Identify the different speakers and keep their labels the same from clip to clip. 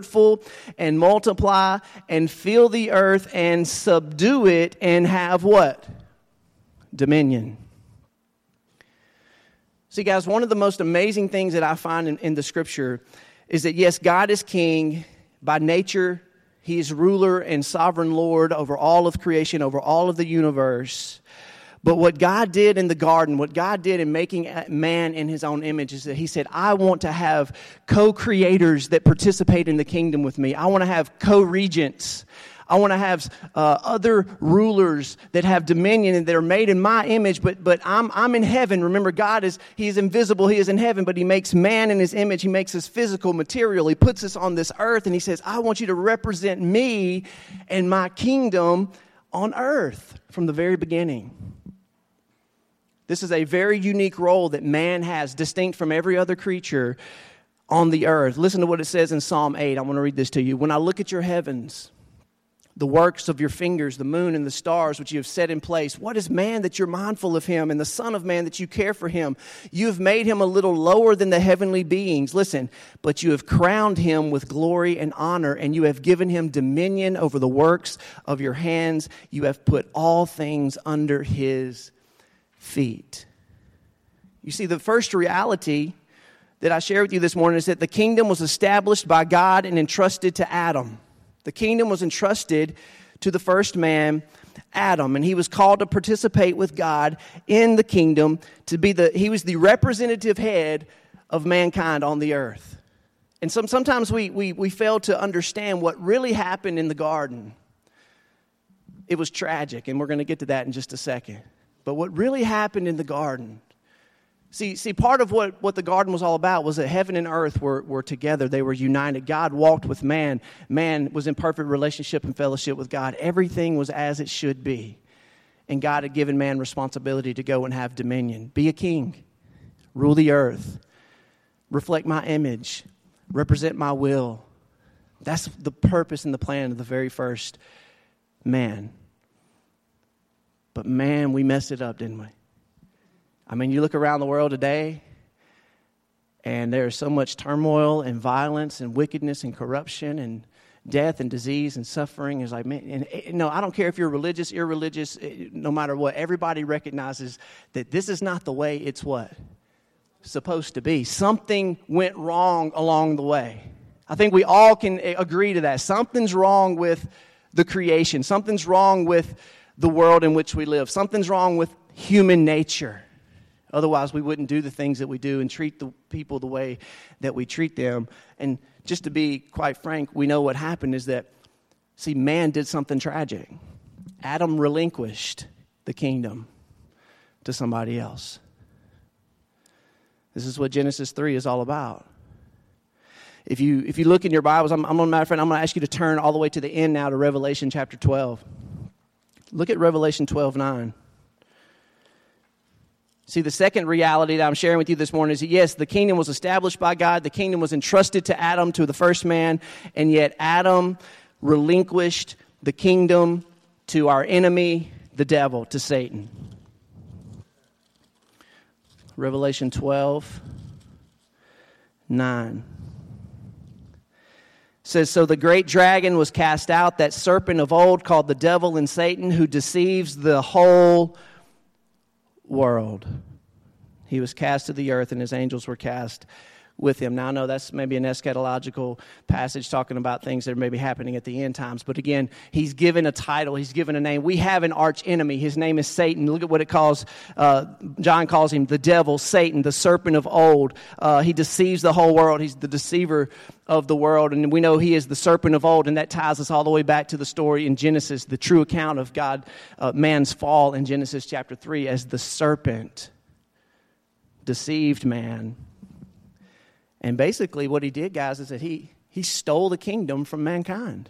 Speaker 1: fruitful and multiply and fill the earth and subdue it and have what? Dominion. See, guys, one of the most amazing things that I find in, in the scripture is that yes, God is king by nature, He is ruler and sovereign Lord over all of creation, over all of the universe. But what God did in the garden, what God did in making man in his own image is that he said, I want to have co creators that participate in the kingdom with me. I want to have co regents. I want to have uh, other rulers that have dominion and that are made in my image, but, but I'm, I'm in heaven. Remember, God is, He is invisible. He is in heaven, but He makes man in His image. He makes us physical, material. He puts us on this earth and He says, I want you to represent me and my kingdom on earth from the very beginning. This is a very unique role that man has, distinct from every other creature on the earth. Listen to what it says in Psalm 8. I want to read this to you. When I look at your heavens, the works of your fingers, the moon and the stars which you have set in place. What is man that you're mindful of him, and the Son of Man that you care for him? You have made him a little lower than the heavenly beings. Listen, but you have crowned him with glory and honor, and you have given him dominion over the works of your hands. You have put all things under his feet. You see, the first reality that I share with you this morning is that the kingdom was established by God and entrusted to Adam. The kingdom was entrusted to the first man, Adam, and he was called to participate with God in the kingdom to be the he was the representative head of mankind on the earth. And some, sometimes we, we, we fail to understand what really happened in the garden. It was tragic, and we're going to get to that in just a second. But what really happened in the garden, see, see part of what, what the garden was all about was that heaven and earth were, were together. They were united. God walked with man. Man was in perfect relationship and fellowship with God. Everything was as it should be. And God had given man responsibility to go and have dominion. Be a king, rule the earth, reflect my image, represent my will. That's the purpose and the plan of the very first man. But man, we messed it up, didn't we? I mean, you look around the world today, and there's so much turmoil and violence and wickedness and corruption and death and disease and suffering. Is like man and, and no i don't care if you're religious irreligious eh, no matter what. Everybody recognizes that this is not the way it's what? Supposed to be. Something went wrong along the way. I think we all can eh, agree to that. Something's wrong with the creation. Something's wrong with the world in which we live. Something's wrong with human nature. Otherwise, we wouldn't do the things that we do and treat the people the way that we treat them. And just to be quite frank, we know what happened is that, see, man did something tragic. Adam relinquished the kingdom to somebody else. This is what Genesis 3 is all about. If you, if you look in your Bibles, I'm, I'm, I'm going to ask you to turn all the way to the end now to Revelation chapter 12. Look at Revelation 12 9. See, the second reality that I'm sharing with you this morning is that yes, the kingdom was established by God, the kingdom was entrusted to Adam, to the first man, and yet Adam relinquished the kingdom to our enemy, the devil, to Satan. Revelation 12 9 says so the great dragon was cast out that serpent of old called the devil and satan who deceives the whole world. He was cast to the earth and his angels were cast with him. Now, I know that's maybe an eschatological passage talking about things that are maybe happening at the end times, but again, he's given a title, he's given a name. We have an arch enemy. His name is Satan. Look at what it calls, uh, John calls him the devil, Satan, the serpent of old. Uh, he deceives the whole world, he's the deceiver of the world, and we know he is the serpent of old, and that ties us all the way back to the story in Genesis, the true account of God, uh, man's fall in Genesis chapter 3 as the serpent deceived man and basically, what he did, guys, is that he, he stole the kingdom from mankind.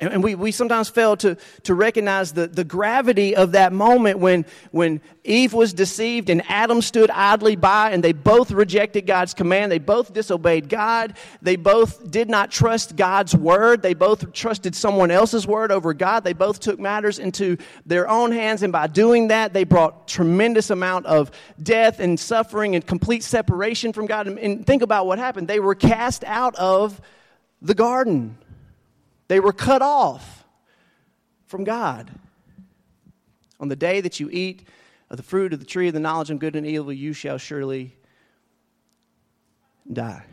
Speaker 1: And we, we sometimes fail to, to recognize the, the gravity of that moment when, when Eve was deceived and Adam stood idly by and they both rejected God's command. They both disobeyed God. They both did not trust God's word. They both trusted someone else's word over God. They both took matters into their own hands. And by doing that, they brought tremendous amount of death and suffering and complete separation from God. And, and think about what happened. They were cast out of the garden. They were cut off from God. On the day that you eat of the fruit of the tree of the knowledge of good and evil, you shall surely die.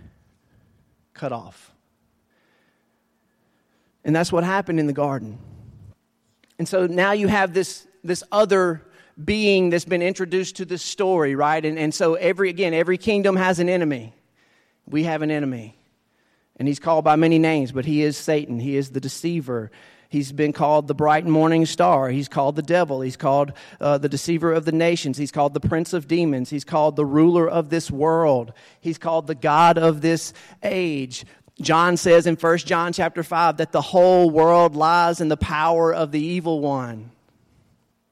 Speaker 1: Cut off. And that's what happened in the garden. And so now you have this, this other being that's been introduced to this story, right? And, and so every, again, every kingdom has an enemy. We have an enemy. And he's called by many names, but he is Satan. He is the deceiver. He's been called the bright morning star. He's called the devil. He's called uh, the deceiver of the nations. He's called the prince of demons. He's called the ruler of this world. He's called the God of this age. John says in 1 John chapter 5 that the whole world lies in the power of the evil one.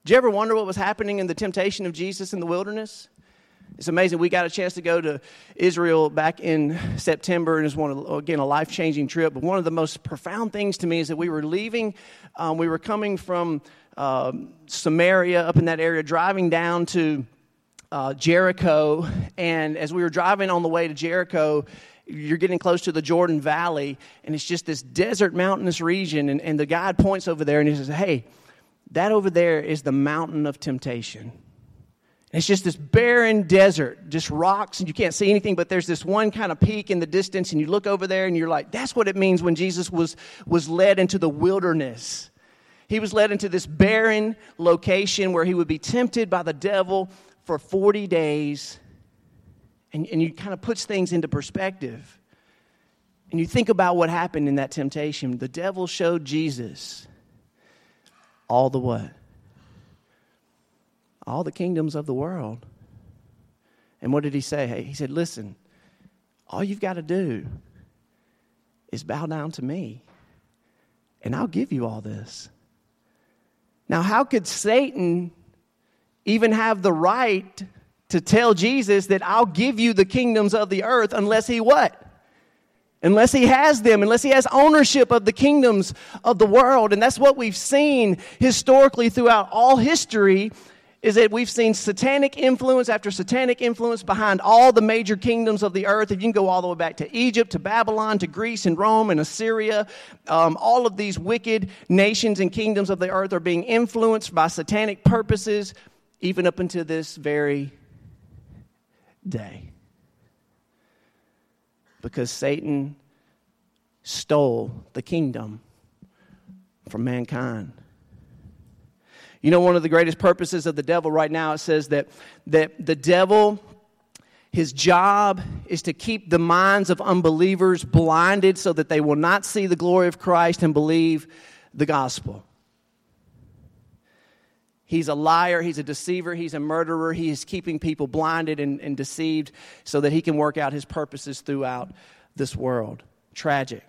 Speaker 1: Do you ever wonder what was happening in the temptation of Jesus in the wilderness? It's amazing. We got a chance to go to Israel back in September, and it's one of, again a life changing trip. But one of the most profound things to me is that we were leaving. Um, we were coming from uh, Samaria up in that area, driving down to uh, Jericho, and as we were driving on the way to Jericho, you're getting close to the Jordan Valley, and it's just this desert mountainous region. And, and the guide points over there and he says, Hey, that over there is the mountain of temptation. It's just this barren desert, just rocks, and you can't see anything, but there's this one kind of peak in the distance, and you look over there and you're like, that's what it means when Jesus was, was led into the wilderness. He was led into this barren location where he would be tempted by the devil for 40 days and, and you kind of puts things into perspective. And you think about what happened in that temptation. The devil showed Jesus all the what? All the kingdoms of the world. And what did he say? He said, Listen, all you've got to do is bow down to me, and I'll give you all this. Now, how could Satan even have the right to tell Jesus that I'll give you the kingdoms of the earth unless he what? Unless he has them, unless he has ownership of the kingdoms of the world. And that's what we've seen historically throughout all history is that we've seen satanic influence after satanic influence behind all the major kingdoms of the earth. If you can go all the way back to Egypt, to Babylon, to Greece and Rome and Assyria, um, all of these wicked nations and kingdoms of the earth are being influenced by satanic purposes, even up until this very day. Because Satan stole the kingdom from mankind. You know, one of the greatest purposes of the devil right now, it says that, that the devil, his job is to keep the minds of unbelievers blinded so that they will not see the glory of Christ and believe the gospel. He's a liar, he's a deceiver, he's a murderer, he is keeping people blinded and, and deceived so that he can work out his purposes throughout this world. Tragic.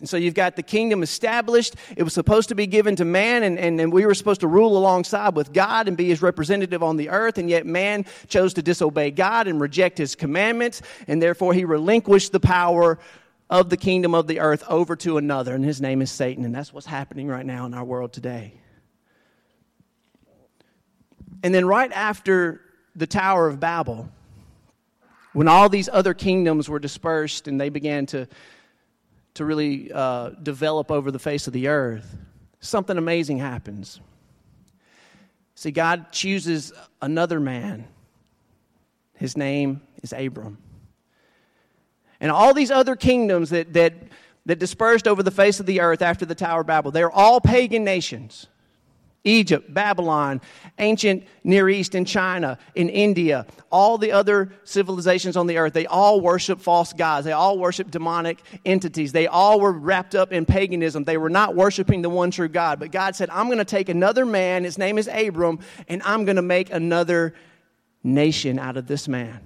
Speaker 1: And so you've got the kingdom established. It was supposed to be given to man, and, and, and, we were supposed to rule alongside with God and be his representative on the earth. And yet man chose to disobey God and reject his commandments, and therefore he relinquished the power of the kingdom of the earth over to another. And his name is Satan. And that's what's happening right now in our world today. And then, right after the Tower of Babel, when all these other kingdoms were dispersed and they began to, to really uh, develop over the face of the earth, something amazing happens. See, God chooses another man. His name is Abram. And all these other kingdoms that, that, that dispersed over the face of the earth after the Tower of Babel, they're all pagan nations. Egypt, Babylon, ancient Near East and China, in India, all the other civilizations on the earth, they all worship false gods. They all worship demonic entities. They all were wrapped up in paganism. They were not worshiping the one true God. But God said, I'm going to take another man, his name is Abram, and I'm going to make another nation out of this man.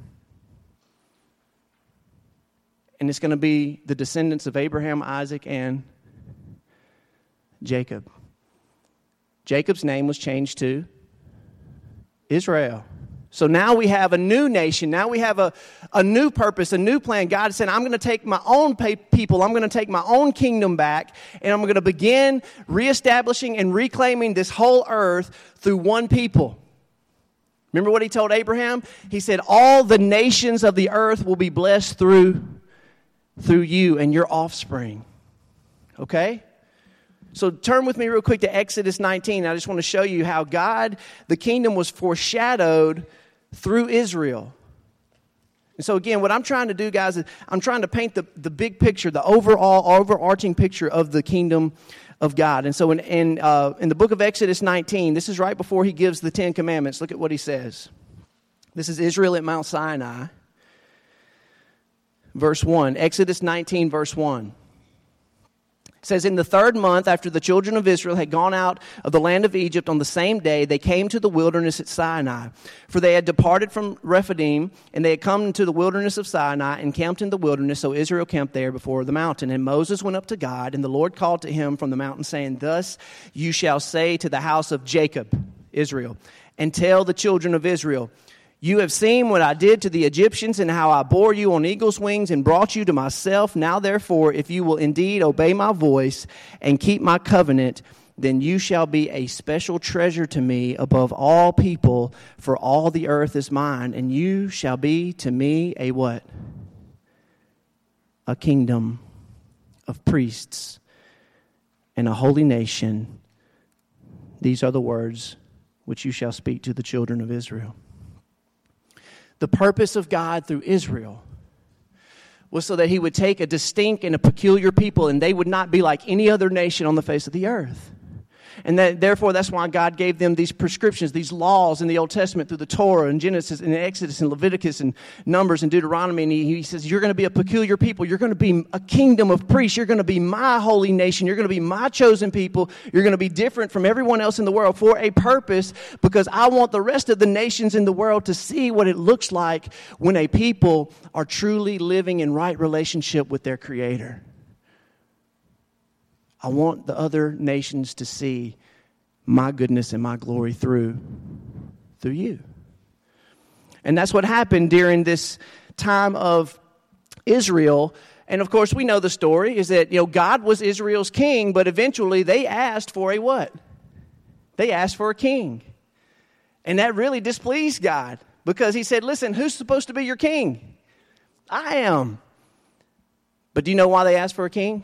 Speaker 1: And it's going to be the descendants of Abraham, Isaac, and Jacob. Jacob's name was changed to Israel. So now we have a new nation. Now we have a, a new purpose, a new plan. God said, I'm going to take my own people, I'm going to take my own kingdom back, and I'm going to begin reestablishing and reclaiming this whole earth through one people. Remember what he told Abraham? He said, All the nations of the earth will be blessed through through you and your offspring. Okay? So turn with me real quick to Exodus 19. I just want to show you how God, the kingdom was foreshadowed through Israel. And so, again, what I'm trying to do, guys, is I'm trying to paint the, the big picture, the overall, overarching picture of the kingdom of God. And so, in, in, uh, in the book of Exodus 19, this is right before he gives the Ten Commandments. Look at what he says. This is Israel at Mount Sinai. Verse 1. Exodus 19, verse 1 says, In the third month, after the children of Israel had gone out of the land of Egypt on the same day, they came to the wilderness at Sinai. For they had departed from Rephidim, and they had come into the wilderness of Sinai and camped in the wilderness. So Israel camped there before the mountain. And Moses went up to God, and the Lord called to him from the mountain, saying, Thus you shall say to the house of Jacob, Israel, and tell the children of Israel, you have seen what I did to the Egyptians and how I bore you on eagle's wings and brought you to myself. Now, therefore, if you will indeed obey my voice and keep my covenant, then you shall be a special treasure to me above all people, for all the earth is mine, and you shall be to me a what? A kingdom of priests and a holy nation. These are the words which you shall speak to the children of Israel the purpose of God through Israel was so that he would take a distinct and a peculiar people and they would not be like any other nation on the face of the earth. And that, therefore, that's why God gave them these prescriptions, these laws in the Old Testament through the Torah and Genesis and Exodus and Leviticus and Numbers and Deuteronomy. And he, he says, You're going to be a peculiar people. You're going to be a kingdom of priests. You're going to be my holy nation. You're going to be my chosen people. You're going to be different from everyone else in the world for a purpose because I want the rest of the nations in the world to see what it looks like when a people are truly living in right relationship with their Creator. I want the other nations to see my goodness and my glory through through you. And that's what happened during this time of Israel. And of course, we know the story is that you know God was Israel's king, but eventually they asked for a what? They asked for a king. And that really displeased God because he said, "Listen, who's supposed to be your king? I am." But do you know why they asked for a king?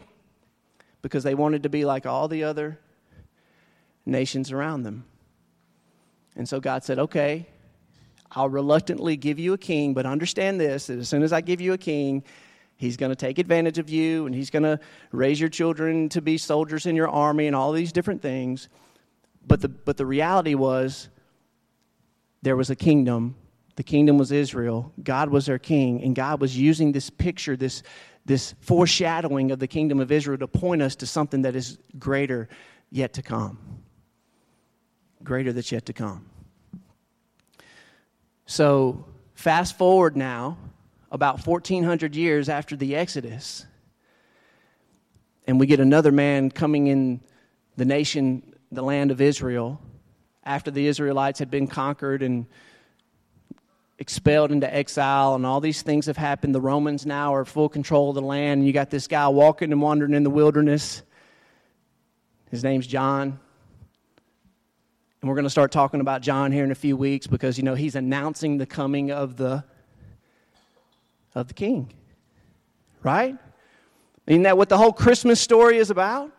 Speaker 1: Because they wanted to be like all the other nations around them. And so God said, Okay, I'll reluctantly give you a king, but understand this that as soon as I give you a king, he's going to take advantage of you and he's going to raise your children to be soldiers in your army and all these different things. But the, but the reality was there was a kingdom. The kingdom was Israel. God was their king, and God was using this picture, this, this foreshadowing of the kingdom of Israel to point us to something that is greater yet to come. Greater that's yet to come. So, fast forward now, about 1400 years after the Exodus, and we get another man coming in the nation, the land of Israel, after the Israelites had been conquered and expelled into exile and all these things have happened. The Romans now are full control of the land. And you got this guy walking and wandering in the wilderness. His name's John. And we're going to start talking about John here in a few weeks because you know he's announcing the coming of the of the king. Right? Isn't that what the whole Christmas story is about?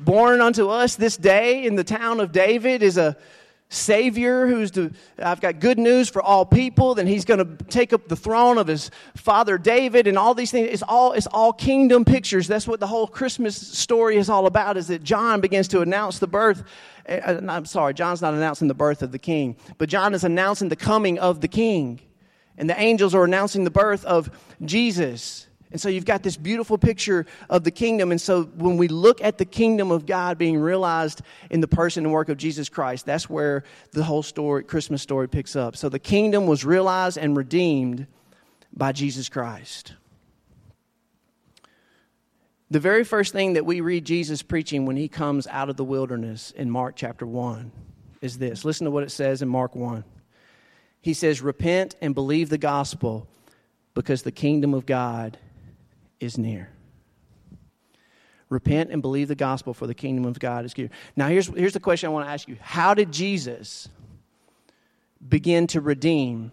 Speaker 1: Born unto us this day in the town of David is a Savior who's the, I've got good news for all people, then he's going to take up the throne of his father David and all these things. It's all, it's all kingdom pictures. That's what the whole Christmas story is all about, is that John begins to announce the birth. Eh, eh, I'm sorry, John's not announcing the birth of the king, but John is announcing the coming of the king. And the angels are announcing the birth of Jesus. And so you've got this beautiful picture of the kingdom. And so when we look at the kingdom of God being realized in the person and work of Jesus Christ, that's where the whole story, Christmas story picks up. So the kingdom was realized and redeemed by Jesus Christ. The very first thing that we read Jesus preaching when he comes out of the wilderness in Mark chapter 1 is this. Listen to what it says in Mark 1. He says, Repent and believe the gospel because the kingdom of God is near. Repent and believe the gospel, for the kingdom of God is near. Now, here's, here's the question I want to ask you How did Jesus begin to redeem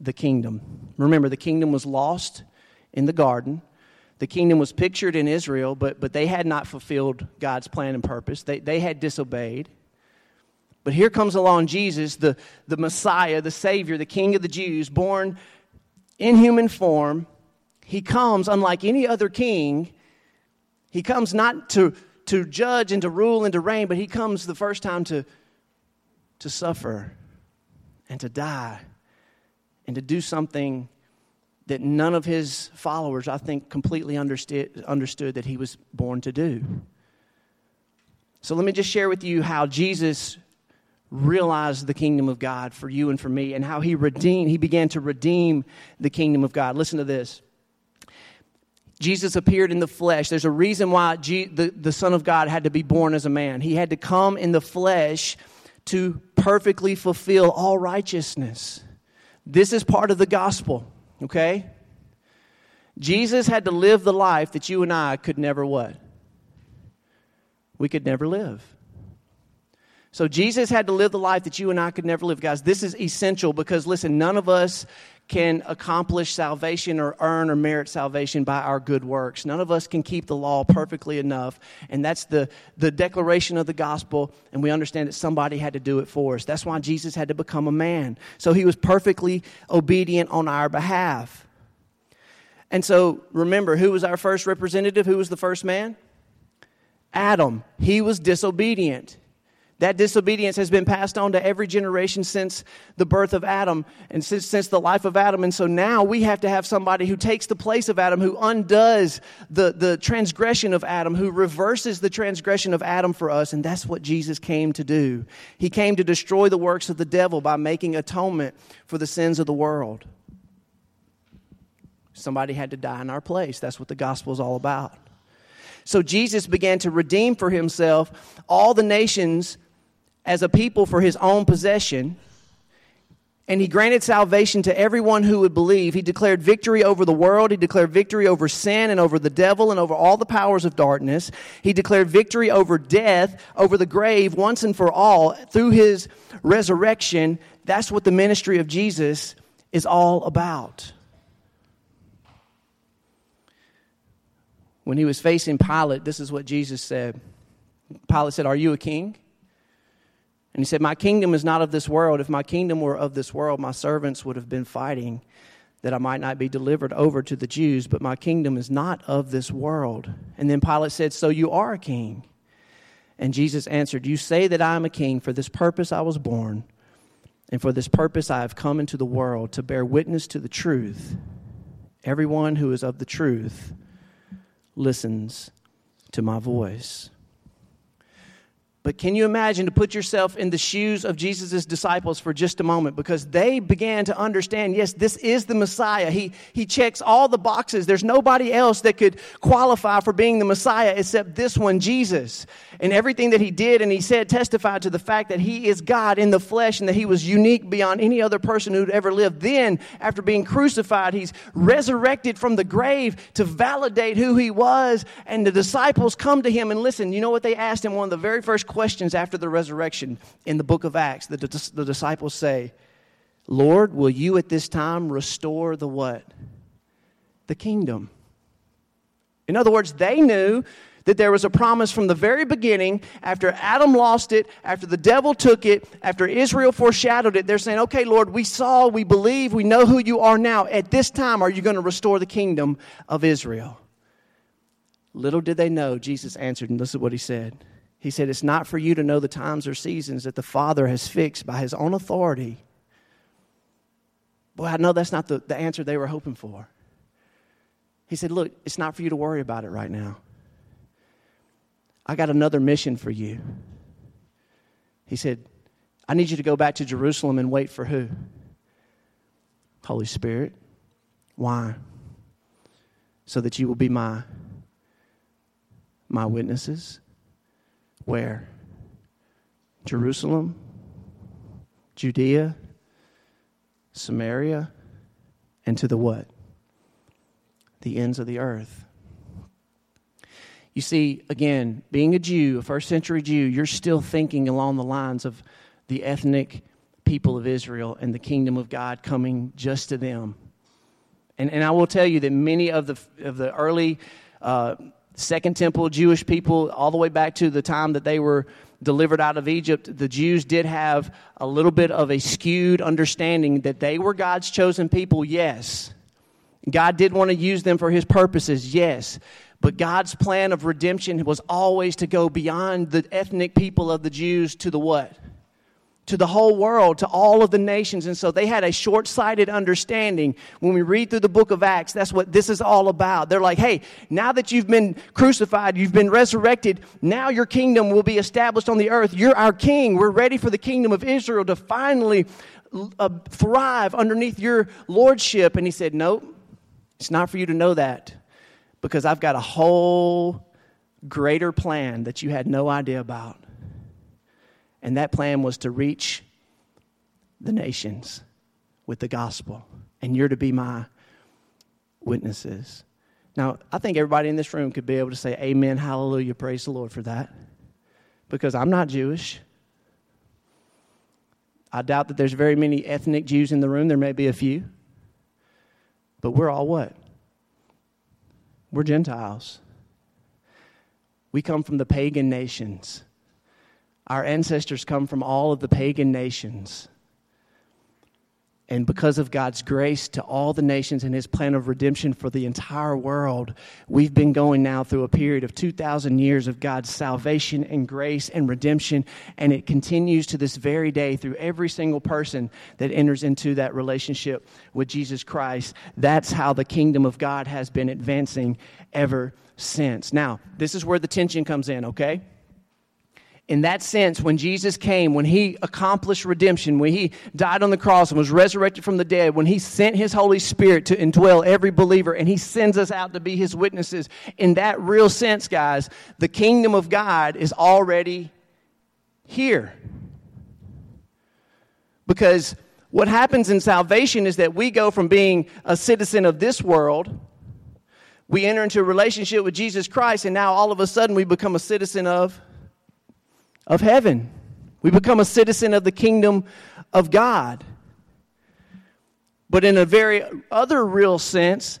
Speaker 1: the kingdom? Remember, the kingdom was lost in the garden. The kingdom was pictured in Israel, but, but they had not fulfilled God's plan and purpose. They, they had disobeyed. But here comes along Jesus, the, the Messiah, the Savior, the King of the Jews, born in human form. He comes, unlike any other king, he comes not to, to judge and to rule and to reign, but he comes the first time to, to suffer and to die and to do something that none of his followers, I think, completely understood, understood that he was born to do. So let me just share with you how Jesus realized the kingdom of God for you and for me and how he redeemed, he began to redeem the kingdom of God. Listen to this. Jesus appeared in the flesh. There's a reason why the, the Son of God had to be born as a man. He had to come in the flesh to perfectly fulfill all righteousness. This is part of the gospel, okay? Jesus had to live the life that you and I could never what? We could never live. So Jesus had to live the life that you and I could never live. Guys, this is essential because listen, none of us can accomplish salvation or earn or merit salvation by our good works. None of us can keep the law perfectly enough. And that's the, the declaration of the gospel. And we understand that somebody had to do it for us. That's why Jesus had to become a man. So he was perfectly obedient on our behalf. And so remember, who was our first representative? Who was the first man? Adam. He was disobedient. That disobedience has been passed on to every generation since the birth of Adam and since, since the life of Adam. And so now we have to have somebody who takes the place of Adam, who undoes the, the transgression of Adam, who reverses the transgression of Adam for us. And that's what Jesus came to do. He came to destroy the works of the devil by making atonement for the sins of the world. Somebody had to die in our place. That's what the gospel is all about. So Jesus began to redeem for himself all the nations as a people for his own possession. And he granted salvation to everyone who would believe. He declared victory over the world. He declared victory over sin and over the devil and over all the powers of darkness. He declared victory over death, over the grave once and for all through his resurrection. That's what the ministry of Jesus is all about. When he was facing Pilate, this is what Jesus said. Pilate said, Are you a king? And he said, My kingdom is not of this world. If my kingdom were of this world, my servants would have been fighting that I might not be delivered over to the Jews, but my kingdom is not of this world. And then Pilate said, So you are a king. And Jesus answered, You say that I am a king. For this purpose I was born, and for this purpose I have come into the world to bear witness to the truth. Everyone who is of the truth listens to my voice. But can you imagine to put yourself in the shoes of Jesus' disciples for just a moment? Because they began to understand yes, this is the Messiah. He, he checks all the boxes. There's nobody else that could qualify for being the Messiah except this one, Jesus. And everything that he did and he said testified to the fact that he is God in the flesh and that he was unique beyond any other person who'd ever lived. Then, after being crucified, he's resurrected from the grave to validate who he was. And the disciples come to him and listen. You know what they asked him? One of the very first questions after the resurrection in the book of Acts, the, the disciples say, Lord, will you at this time restore the what? The kingdom. In other words, they knew that there was a promise from the very beginning after Adam lost it, after the devil took it, after Israel foreshadowed it. They're saying, okay, Lord, we saw, we believe, we know who you are now. At this time, are you going to restore the kingdom of Israel? Little did they know, Jesus answered, and this is what he said. He said, It's not for you to know the times or seasons that the Father has fixed by his own authority. Boy, I know that's not the, the answer they were hoping for. He said, Look, it's not for you to worry about it right now. I got another mission for you. He said, I need you to go back to Jerusalem and wait for who? Holy Spirit. Why? So that you will be my my witnesses where? Jerusalem, Judea, Samaria, and to the what? The ends of the earth. You see, again, being a Jew, a first century Jew, you're still thinking along the lines of the ethnic people of Israel and the kingdom of God coming just to them. And, and I will tell you that many of the, of the early uh, Second Temple Jewish people, all the way back to the time that they were delivered out of Egypt, the Jews did have a little bit of a skewed understanding that they were God's chosen people, yes. God did want to use them for his purposes, yes. But God's plan of redemption was always to go beyond the ethnic people of the Jews to the what? to the whole world, to all of the nations. And so they had a short sighted understanding. When we read through the book of Acts, that's what this is all about. They're like, hey, now that you've been crucified, you've been resurrected, now your kingdom will be established on the earth. You're our king. We're ready for the kingdom of Israel to finally uh, thrive underneath your lordship. And he said, nope, it's not for you to know that because I've got a whole greater plan that you had no idea about. And that plan was to reach the nations with the gospel. And you're to be my witnesses. Now, I think everybody in this room could be able to say, Amen, hallelujah, praise the Lord for that. Because I'm not Jewish. I doubt that there's very many ethnic Jews in the room. There may be a few. But we're all what? We're Gentiles. We come from the pagan nations. Our ancestors come from all of the pagan nations. And because of God's grace to all the nations and his plan of redemption for the entire world, we've been going now through a period of 2,000 years of God's salvation and grace and redemption. And it continues to this very day through every single person that enters into that relationship with Jesus Christ. That's how the kingdom of God has been advancing ever since. Now, this is where the tension comes in, okay? In that sense, when Jesus came, when he accomplished redemption, when he died on the cross and was resurrected from the dead, when he sent his Holy Spirit to indwell every believer and he sends us out to be his witnesses, in that real sense, guys, the kingdom of God is already here. Because what happens in salvation is that we go from being a citizen of this world, we enter into a relationship with Jesus Christ, and now all of a sudden we become a citizen of of heaven. We become a citizen of the kingdom of God. But in a very other real sense,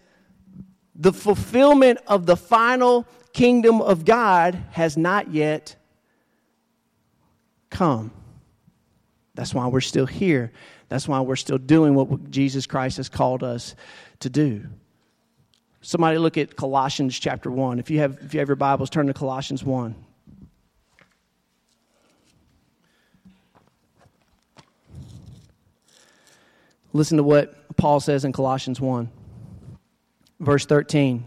Speaker 1: the fulfillment of the final kingdom of God has not yet come. That's why we're still here. That's why we're still doing what Jesus Christ has called us to do. Somebody look at Colossians chapter 1. If you have, if you have your Bibles, turn to Colossians 1. Listen to what Paul says in Colossians 1, verse 13.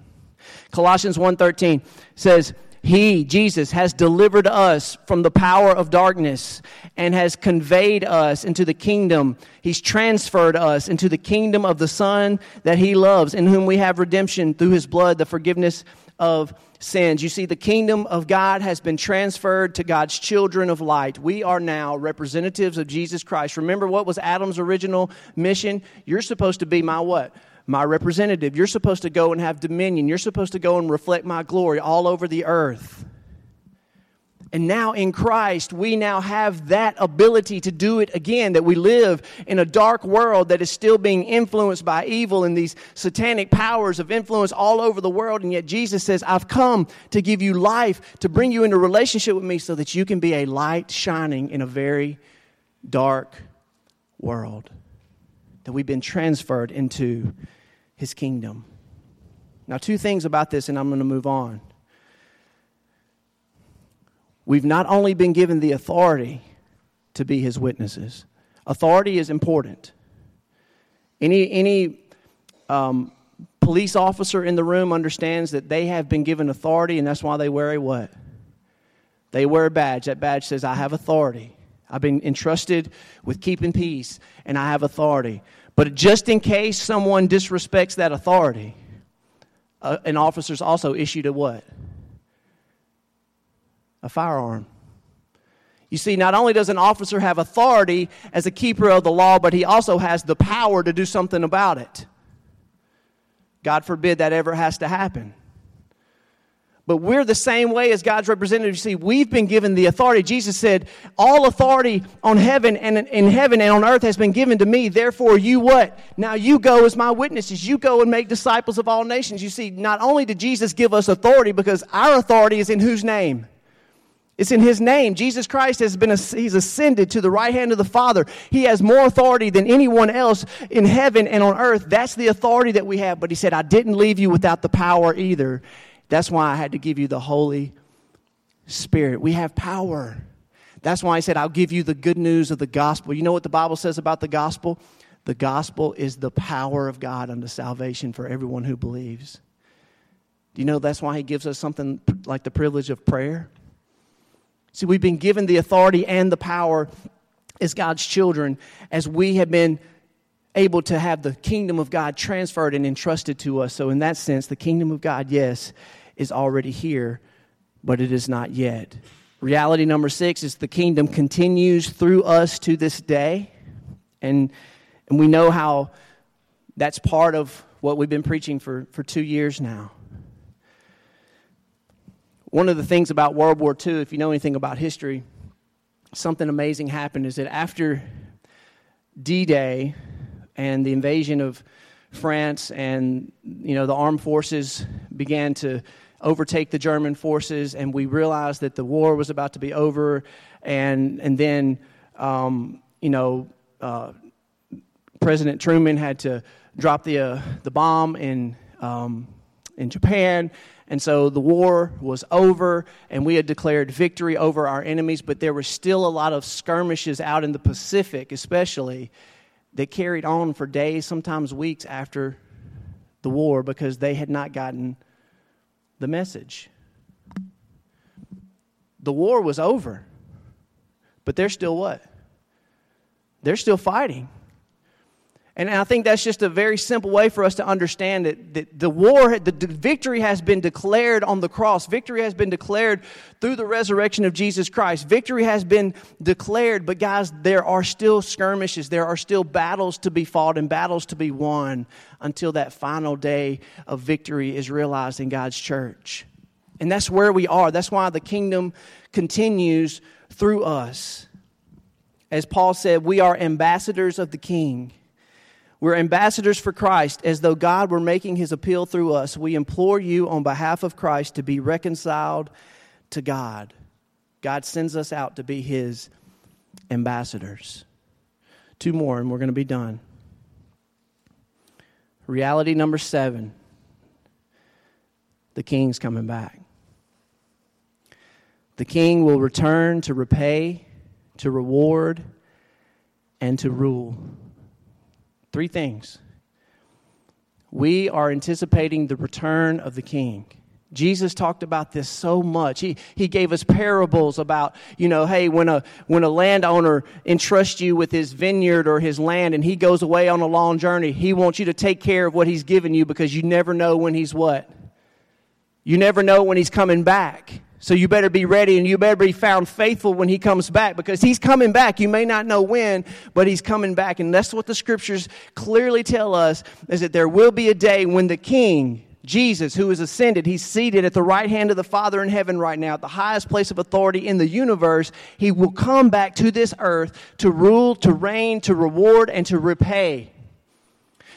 Speaker 1: Colossians 1:13 says, "He, Jesus, has delivered us from the power of darkness and has conveyed us into the kingdom. He's transferred us into the kingdom of the Son that he loves, in whom we have redemption through his blood, the forgiveness of sins. You see, the kingdom of God has been transferred to God's children of light. We are now representatives of Jesus Christ. Remember what was Adam's original mission? You're supposed to be my what? My representative. You're supposed to go and have dominion. You're supposed to go and reflect my glory all over the earth. And now in Christ, we now have that ability to do it again. That we live in a dark world that is still being influenced by evil and these satanic powers of influence all over the world. And yet Jesus says, I've come to give you life, to bring you into relationship with me so that you can be a light shining in a very dark world. That we've been transferred into his kingdom. Now, two things about this, and I'm going to move on. We've not only been given the authority to be his witnesses, authority is important. Any, any um, police officer in the room understands that they have been given authority, and that's why they wear a what? They wear a badge. That badge says, I have authority. I've been entrusted with keeping peace, and I have authority. But just in case someone disrespects that authority, uh, an officer's also issued a what? A firearm. You see, not only does an officer have authority as a keeper of the law, but he also has the power to do something about it. God forbid that ever has to happen. But we're the same way as God's representatives. You see, we've been given the authority. Jesus said, All authority on heaven and in heaven and on earth has been given to me. Therefore, you what? Now you go as my witnesses. You go and make disciples of all nations. You see, not only did Jesus give us authority, because our authority is in whose name? It's in his name. Jesus Christ has been, he's ascended to the right hand of the Father. He has more authority than anyone else in heaven and on earth. That's the authority that we have. But he said, I didn't leave you without the power either. That's why I had to give you the Holy Spirit. We have power. That's why I said, I'll give you the good news of the gospel. You know what the Bible says about the gospel? The gospel is the power of God unto salvation for everyone who believes. Do you know that's why He gives us something like the privilege of prayer? See, we've been given the authority and the power as God's children as we have been able to have the kingdom of God transferred and entrusted to us. So, in that sense, the kingdom of God, yes, is already here, but it is not yet. Reality number six is the kingdom continues through us to this day. And, and we know how that's part of what we've been preaching for, for two years now. One of the things about World War II, if you know anything about history, something amazing happened is that after D Day and the invasion of France and you know the armed forces began to overtake the German forces, and we realized that the war was about to be over. And, and then, um, you know, uh, President Truman had to drop the, uh, the bomb in, um, in Japan. And so the war was over, and we had declared victory over our enemies, but there were still a lot of skirmishes out in the Pacific, especially, that carried on for days, sometimes weeks after the war because they had not gotten the message. The war was over, but they're still what? They're still fighting. And I think that's just a very simple way for us to understand that, that the war, the victory has been declared on the cross. Victory has been declared through the resurrection of Jesus Christ. Victory has been declared, but guys, there are still skirmishes. There are still battles to be fought and battles to be won until that final day of victory is realized in God's church. And that's where we are. That's why the kingdom continues through us. As Paul said, we are ambassadors of the king. We're ambassadors for Christ as though God were making his appeal through us. We implore you on behalf of Christ to be reconciled to God. God sends us out to be his ambassadors. Two more, and we're going to be done. Reality number seven the king's coming back. The king will return to repay, to reward, and to rule. Three things. We are anticipating the return of the king. Jesus talked about this so much. He, he gave us parables about, you know, hey, when a, when a landowner entrusts you with his vineyard or his land and he goes away on a long journey, he wants you to take care of what he's given you because you never know when he's what? You never know when he's coming back. So you better be ready and you better be found faithful when he comes back because he's coming back. You may not know when, but he's coming back. And that's what the scriptures clearly tell us is that there will be a day when the king, Jesus, who is ascended, he's seated at the right hand of the Father in heaven right now, at the highest place of authority in the universe. He will come back to this earth to rule, to reign, to reward, and to repay.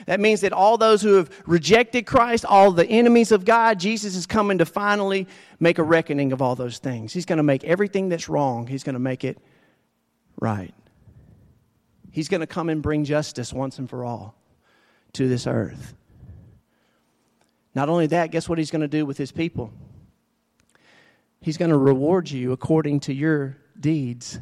Speaker 1: That means that all those who have rejected Christ, all the enemies of God, Jesus is coming to finally make a reckoning of all those things. He's going to make everything that's wrong, He's going to make it right. He's going to come and bring justice once and for all to this earth. Not only that, guess what He's going to do with His people? He's going to reward you according to your deeds.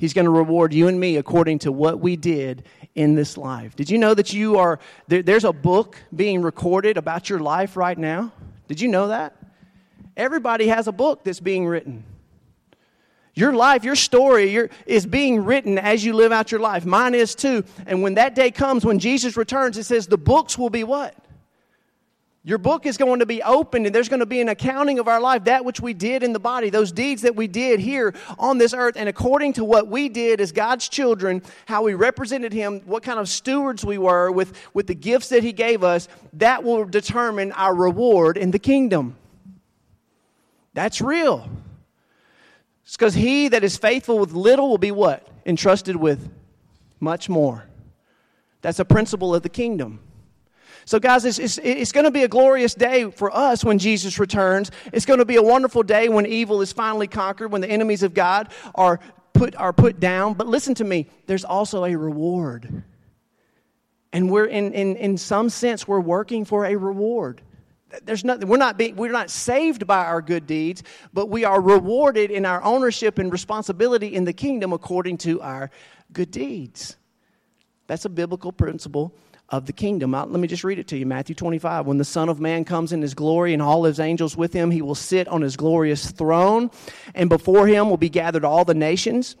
Speaker 1: He's going to reward you and me according to what we did in this life. Did you know that you are, there, there's a book being recorded about your life right now? Did you know that? Everybody has a book that's being written. Your life, your story your, is being written as you live out your life. Mine is too. And when that day comes, when Jesus returns, it says the books will be what? Your book is going to be opened, and there's going to be an accounting of our life, that which we did in the body, those deeds that we did here on this earth. And according to what we did as God's children, how we represented Him, what kind of stewards we were with, with the gifts that He gave us, that will determine our reward in the kingdom. That's real. It's because he that is faithful with little will be what? Entrusted with much more. That's a principle of the kingdom. So, guys, it's, it's, it's going to be a glorious day for us when Jesus returns. It's going to be a wonderful day when evil is finally conquered, when the enemies of God are put, are put down. But listen to me, there's also a reward. And we're, in, in, in some sense, we're working for a reward. There's nothing, we're, not being, we're not saved by our good deeds, but we are rewarded in our ownership and responsibility in the kingdom according to our good deeds. That's a biblical principle of the kingdom. Let me just read it to you Matthew 25. When the Son of Man comes in his glory and all his angels with him, he will sit on his glorious throne, and before him will be gathered all the nations.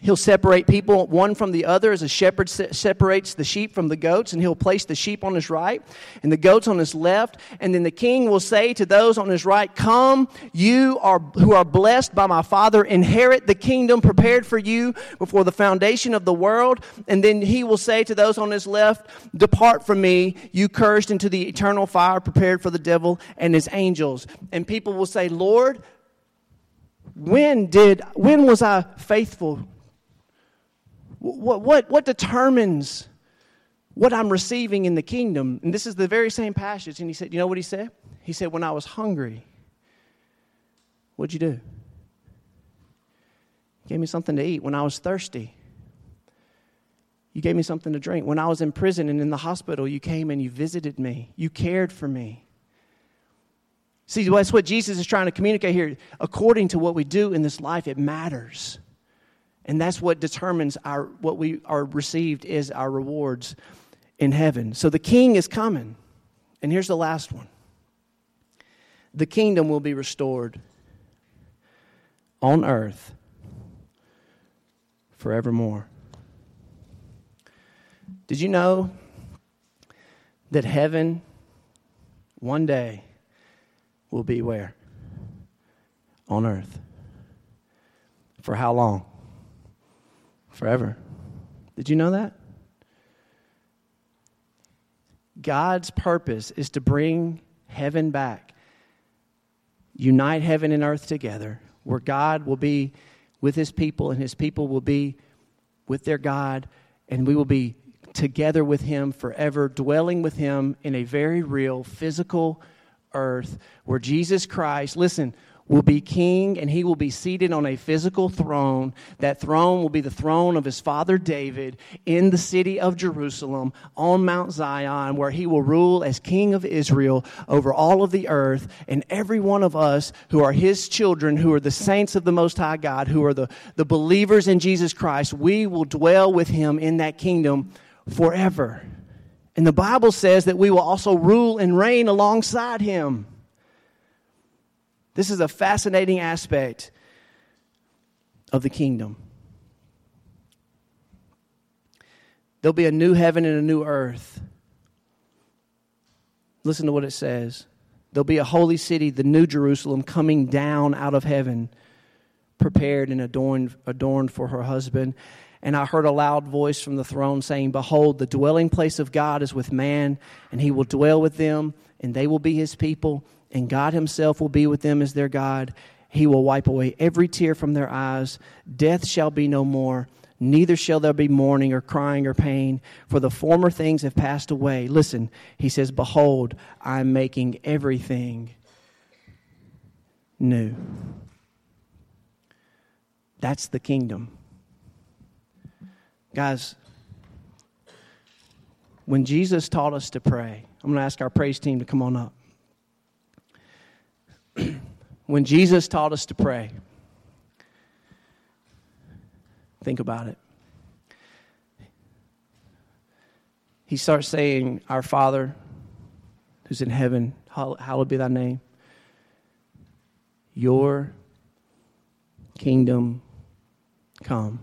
Speaker 1: He'll separate people one from the other as a shepherd separates the sheep from the goats, and he'll place the sheep on his right and the goats on his left. And then the king will say to those on his right, Come, you are, who are blessed by my Father, inherit the kingdom prepared for you before the foundation of the world. And then he will say to those on his left, Depart from me, you cursed, into the eternal fire prepared for the devil and his angels. And people will say, Lord, when did when was I faithful what, what, what determines what I'm receiving in the kingdom? And this is the very same passage. And he said, You know what he said? He said, When I was hungry, what'd you do? You gave me something to eat. When I was thirsty, you gave me something to drink. When I was in prison and in the hospital, you came and you visited me. You cared for me. See, that's what Jesus is trying to communicate here. According to what we do in this life, it matters. And that's what determines our what we are received is our rewards in heaven. So the king is coming. And here's the last one. The kingdom will be restored on earth forevermore. Did you know that heaven one day will be where? On earth. For how long? Forever. Did you know that? God's purpose is to bring heaven back, unite heaven and earth together, where God will be with his people and his people will be with their God, and we will be together with him forever, dwelling with him in a very real physical earth where Jesus Christ, listen, will be king and he will be seated on a physical throne. That throne will be the throne of his father David in the city of Jerusalem on Mount Zion, where he will rule as king of Israel over all of the earth. And every one of us who are his children, who are the saints of the Most High God, who are the, the believers in Jesus Christ, we will dwell with him in that kingdom forever. And the Bible says that we will also rule and reign alongside him. This is a fascinating aspect of the kingdom. There'll be a new heaven and a new earth. Listen to what it says. There'll be a holy city, the new Jerusalem, coming down out of heaven, prepared and adorned, adorned for her husband. And I heard a loud voice from the throne saying, Behold, the dwelling place of God is with man, and he will dwell with them, and they will be his people and God Himself will be with them as their God. He will wipe away every tear from their eyes. Death shall be no more. Neither shall there be mourning or crying or pain, for the former things have passed away. Listen, he says, Behold, I am making everything new. That's the kingdom. Guys, when Jesus taught us to pray, I'm going to ask our praise team to come on up. when Jesus taught us to pray, think about it. He starts saying, Our Father who's in heaven, hallowed be thy name. Your kingdom come.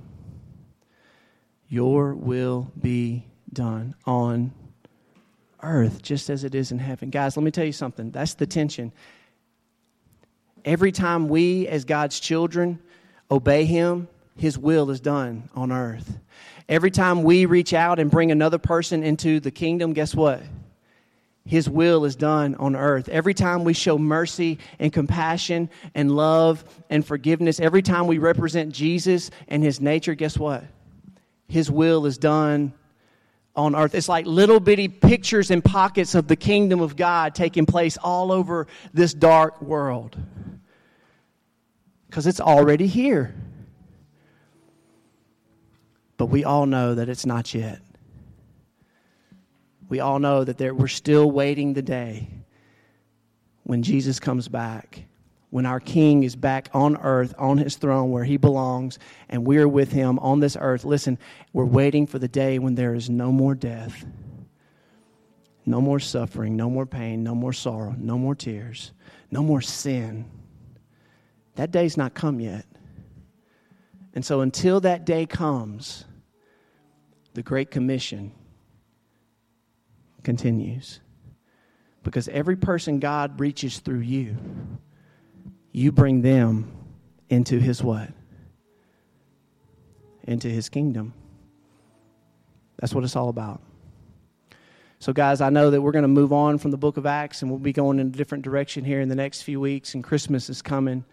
Speaker 1: Your will be done on earth just as it is in heaven. Guys, let me tell you something. That's the tension. Every time we, as God's children, obey Him, His will is done on earth. Every time we reach out and bring another person into the kingdom, guess what? His will is done on earth. Every time we show mercy and compassion and love and forgiveness, every time we represent Jesus and His nature, guess what? His will is done on earth. It's like little bitty pictures and pockets of the kingdom of God taking place all over this dark world. Because it's already here. But we all know that it's not yet. We all know that there, we're still waiting the day when Jesus comes back, when our King is back on earth, on his throne where he belongs, and we're with him on this earth. Listen, we're waiting for the day when there is no more death, no more suffering, no more pain, no more sorrow, no more tears, no more sin. That day's not come yet. And so until that day comes, the Great Commission continues. Because every person God reaches through you, you bring them into his what? Into his kingdom. That's what it's all about. So, guys, I know that we're going to move on from the book of Acts and we'll be going in a different direction here in the next few weeks, and Christmas is coming.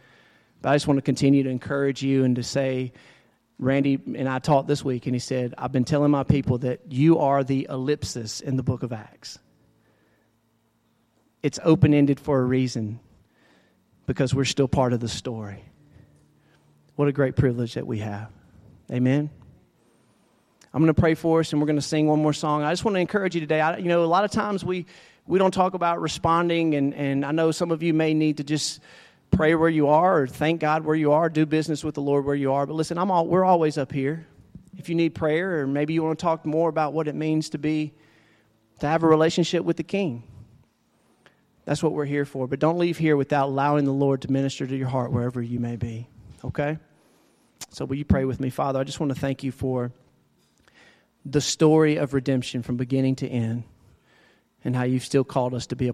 Speaker 1: But I just want to continue to encourage you and to say, Randy and I talked this week, and he said, I've been telling my people that you are the ellipsis in the book of Acts. It's open ended for a reason because we're still part of the story. What a great privilege that we have. Amen. I'm going to pray for us and we're going to sing one more song. I just want to encourage you today. I, you know, a lot of times we, we don't talk about responding, and, and I know some of you may need to just pray where you are or thank God where you are, do business with the Lord where you are. But listen, I'm all, we're always up here. If you need prayer or maybe you want to talk more about what it means to be, to have a relationship with the King, that's what we're here for. But don't leave here without allowing the Lord to minister to your heart wherever you may be. Okay? So, will you pray with me? Father, I just want to thank you for the story of redemption from beginning to end and how you've still called us to be a